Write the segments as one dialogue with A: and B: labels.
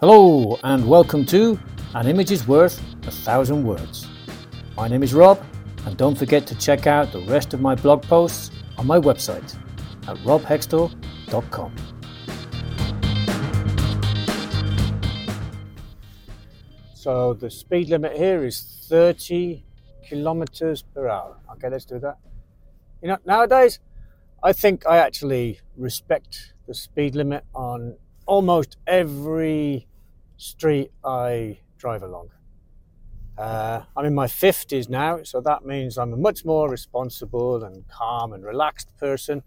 A: Hello, and welcome to An Image is Worth a Thousand Words. My name is Rob, and don't forget to check out the rest of my blog posts on my website at robhextall.com. So the speed limit here is 30 kilometers per hour. Okay, let's do that. You know, nowadays, I think I actually respect the speed limit on almost every street I drive along. Uh, I'm in my 50s now, so that means I'm a much more responsible and calm and relaxed person.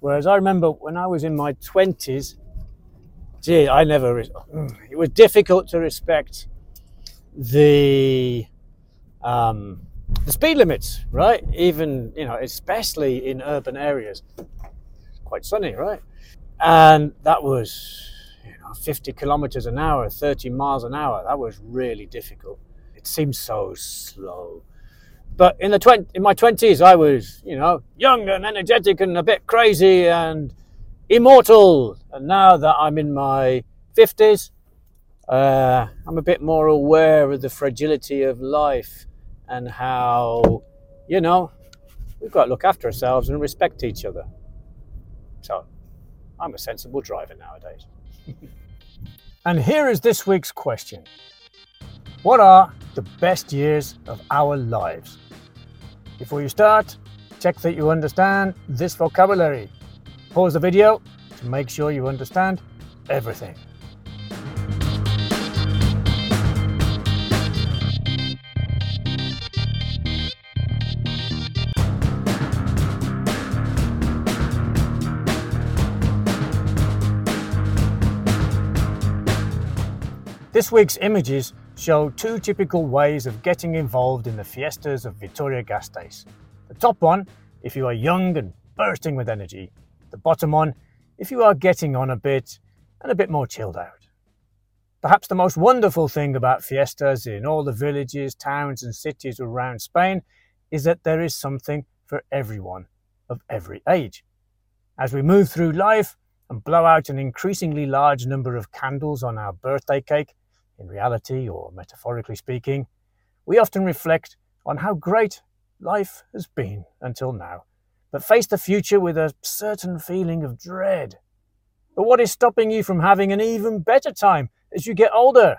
A: Whereas I remember when I was in my 20s, gee, I never, it was difficult to respect the um, the speed limits, right? Even you know, especially in urban areas, quite sunny, right? And that was you know 50 kilometers an hour, 30 miles an hour. That was really difficult. It seemed so slow. But in the 20, in my 20s, I was you know young and energetic and a bit crazy and immortal. And now that I'm in my 50s, uh, I'm a bit more aware of the fragility of life and how, you know, we've got to look after ourselves and respect each other. So, I'm a sensible driver nowadays. and here is this week's question What are the best years of our lives? Before you start, check that you understand this vocabulary. Pause the video to make sure you understand everything. This week's images show two typical ways of getting involved in the fiestas of Vitoria-Gasteiz. The top one, if you are young and bursting with energy. The bottom one, if you are getting on a bit and a bit more chilled out. Perhaps the most wonderful thing about fiestas in all the villages, towns, and cities around Spain is that there is something for everyone of every age. As we move through life and blow out an increasingly large number of candles on our birthday cake, in reality or metaphorically speaking, we often reflect on how great life has been until now, but face the future with a certain feeling of dread. But what is stopping you from having an even better time as you get older?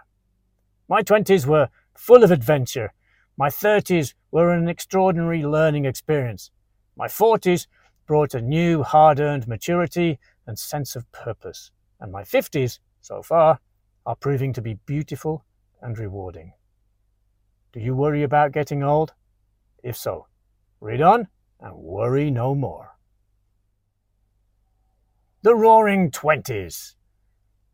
A: My 20s were full of adventure. My 30s were an extraordinary learning experience. My 40s brought a new, hard earned maturity and sense of purpose. And my 50s, so far, are proving to be beautiful and rewarding. Do you worry about getting old? If so, read on and worry no more. The Roaring Twenties.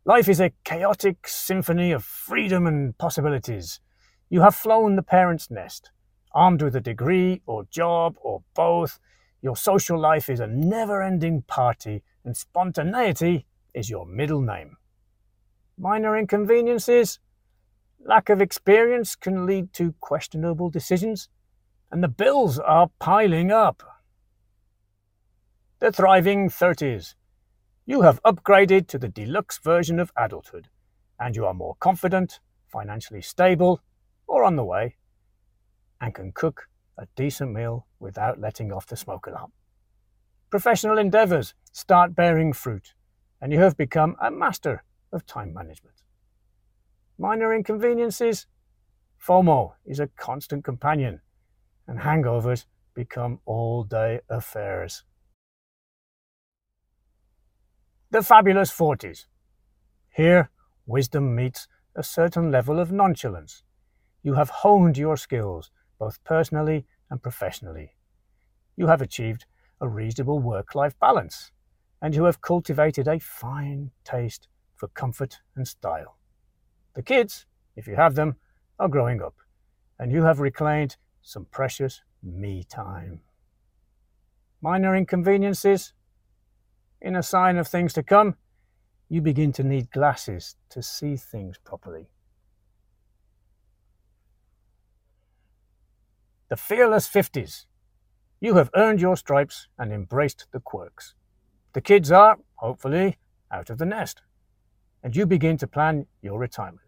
A: Life is a chaotic symphony of freedom and possibilities. You have flown the parents' nest. Armed with a degree or job or both, your social life is a never ending party, and spontaneity is your middle name minor inconveniences. Lack of experience can lead to questionable decisions, and the bills are piling up. The thriving 30s. You have upgraded to the deluxe version of adulthood, and you are more confident, financially stable, or on the way, and can cook a decent meal without letting off the smoke alarm. Professional endeavours start bearing fruit, and you have become a master of time management. Minor inconveniences? FOMO is a constant companion, and hangovers become all day affairs. The fabulous 40s. Here, wisdom meets a certain level of nonchalance. You have honed your skills, both personally and professionally. You have achieved a reasonable work life balance, and you have cultivated a fine taste for comfort and style. The kids, if you have them, are growing up, and you have reclaimed some precious me time. Minor inconveniences? In a sign of things to come, you begin to need glasses to see things properly. The fearless 50s. You have earned your stripes and embraced the quirks. The kids are, hopefully, out of the nest and you begin to plan your retirement.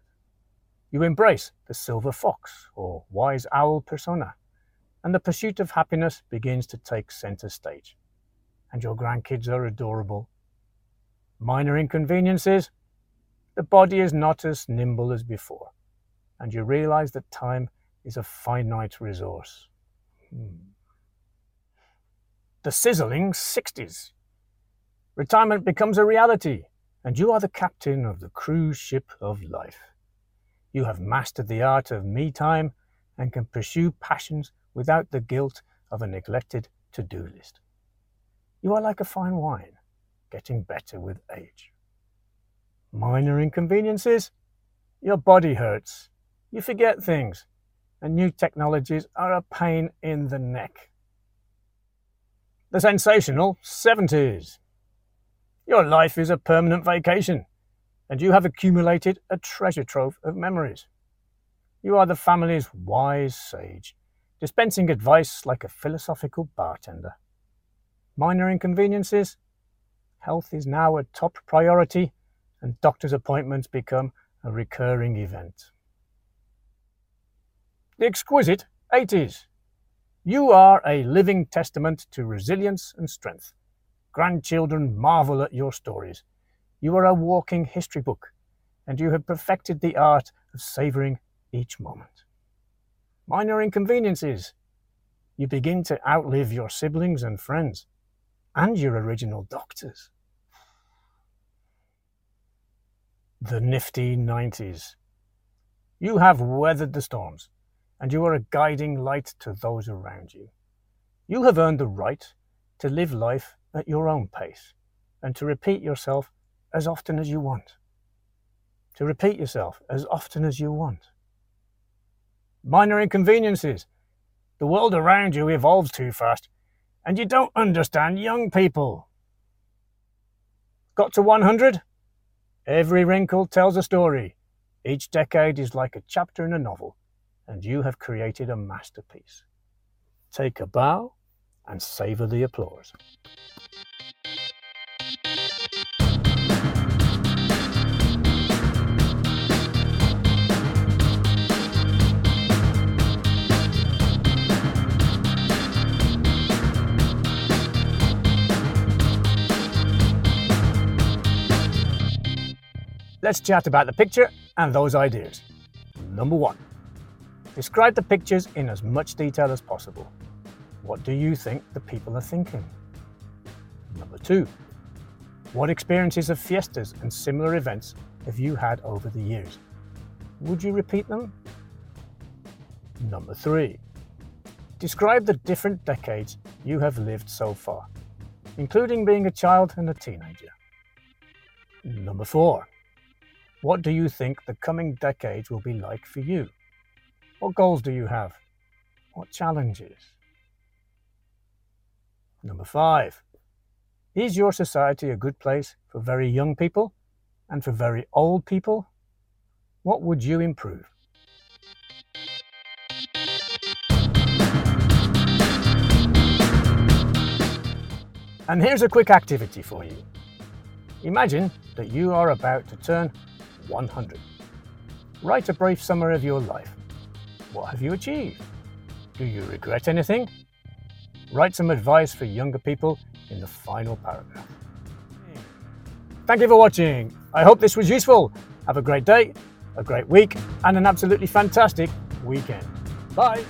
A: You embrace the silver fox or wise owl persona, and the pursuit of happiness begins to take center stage. And your grandkids are adorable. Minor inconveniences, the body is not as nimble as before, and you realize that time is a finite resource. Hmm. The sizzling 60s. Retirement becomes a reality, and you are the captain of the cruise ship of life. You have mastered the art of me time and can pursue passions without the guilt of a neglected to do list. You are like a fine wine, getting better with age. Minor inconveniences? Your body hurts, you forget things, and new technologies are a pain in the neck. The sensational 70s. Your life is a permanent vacation, and you have accumulated a treasure trove of memories. You are the family's wise sage, dispensing advice like a philosophical bartender. Minor inconveniences? Health is now a top priority, and doctor's appointments become a recurring event. The exquisite 80s. You are a living testament to resilience and strength. Grandchildren marvel at your stories. You are a walking history book, and you have perfected the art of savouring each moment. Minor inconveniences. You begin to outlive your siblings and friends, and your original doctors. The nifty 90s. You have weathered the storms and you are a guiding light to those around you. You have earned the right to live life at your own pace and to repeat yourself as often as you want. To repeat yourself as often as you want. Minor inconveniences. The world around you evolves too fast, and you don't understand young people. Got to 100? Every wrinkle tells a story. Each decade is like a chapter in a novel and you have created a masterpiece. Take a bow and savour the applause. Let's chat about the picture and those ideas. Number one, Describe the pictures in as much detail as possible. What do you think the people are thinking? Number two, what experiences of fiestas and similar events have you had over the years? Would you repeat them? Number three, describe the different decades you have lived so far, including being a child and a teenager. Number four, what do you think the coming decades will be like for you? What goals do you have? What challenges? Number five, is your society a good place for very young people and for very old people? What would you improve? And here's a quick activity for you. Imagine that you are about to turn 100. Write a brief summary of your life what have you achieved? Do you regret anything? Write some advice for younger people in the final paragraph. Hmm. Thank you for watching. I hope this was useful. Have a great day, a great week, and an absolutely fantastic weekend. Bye.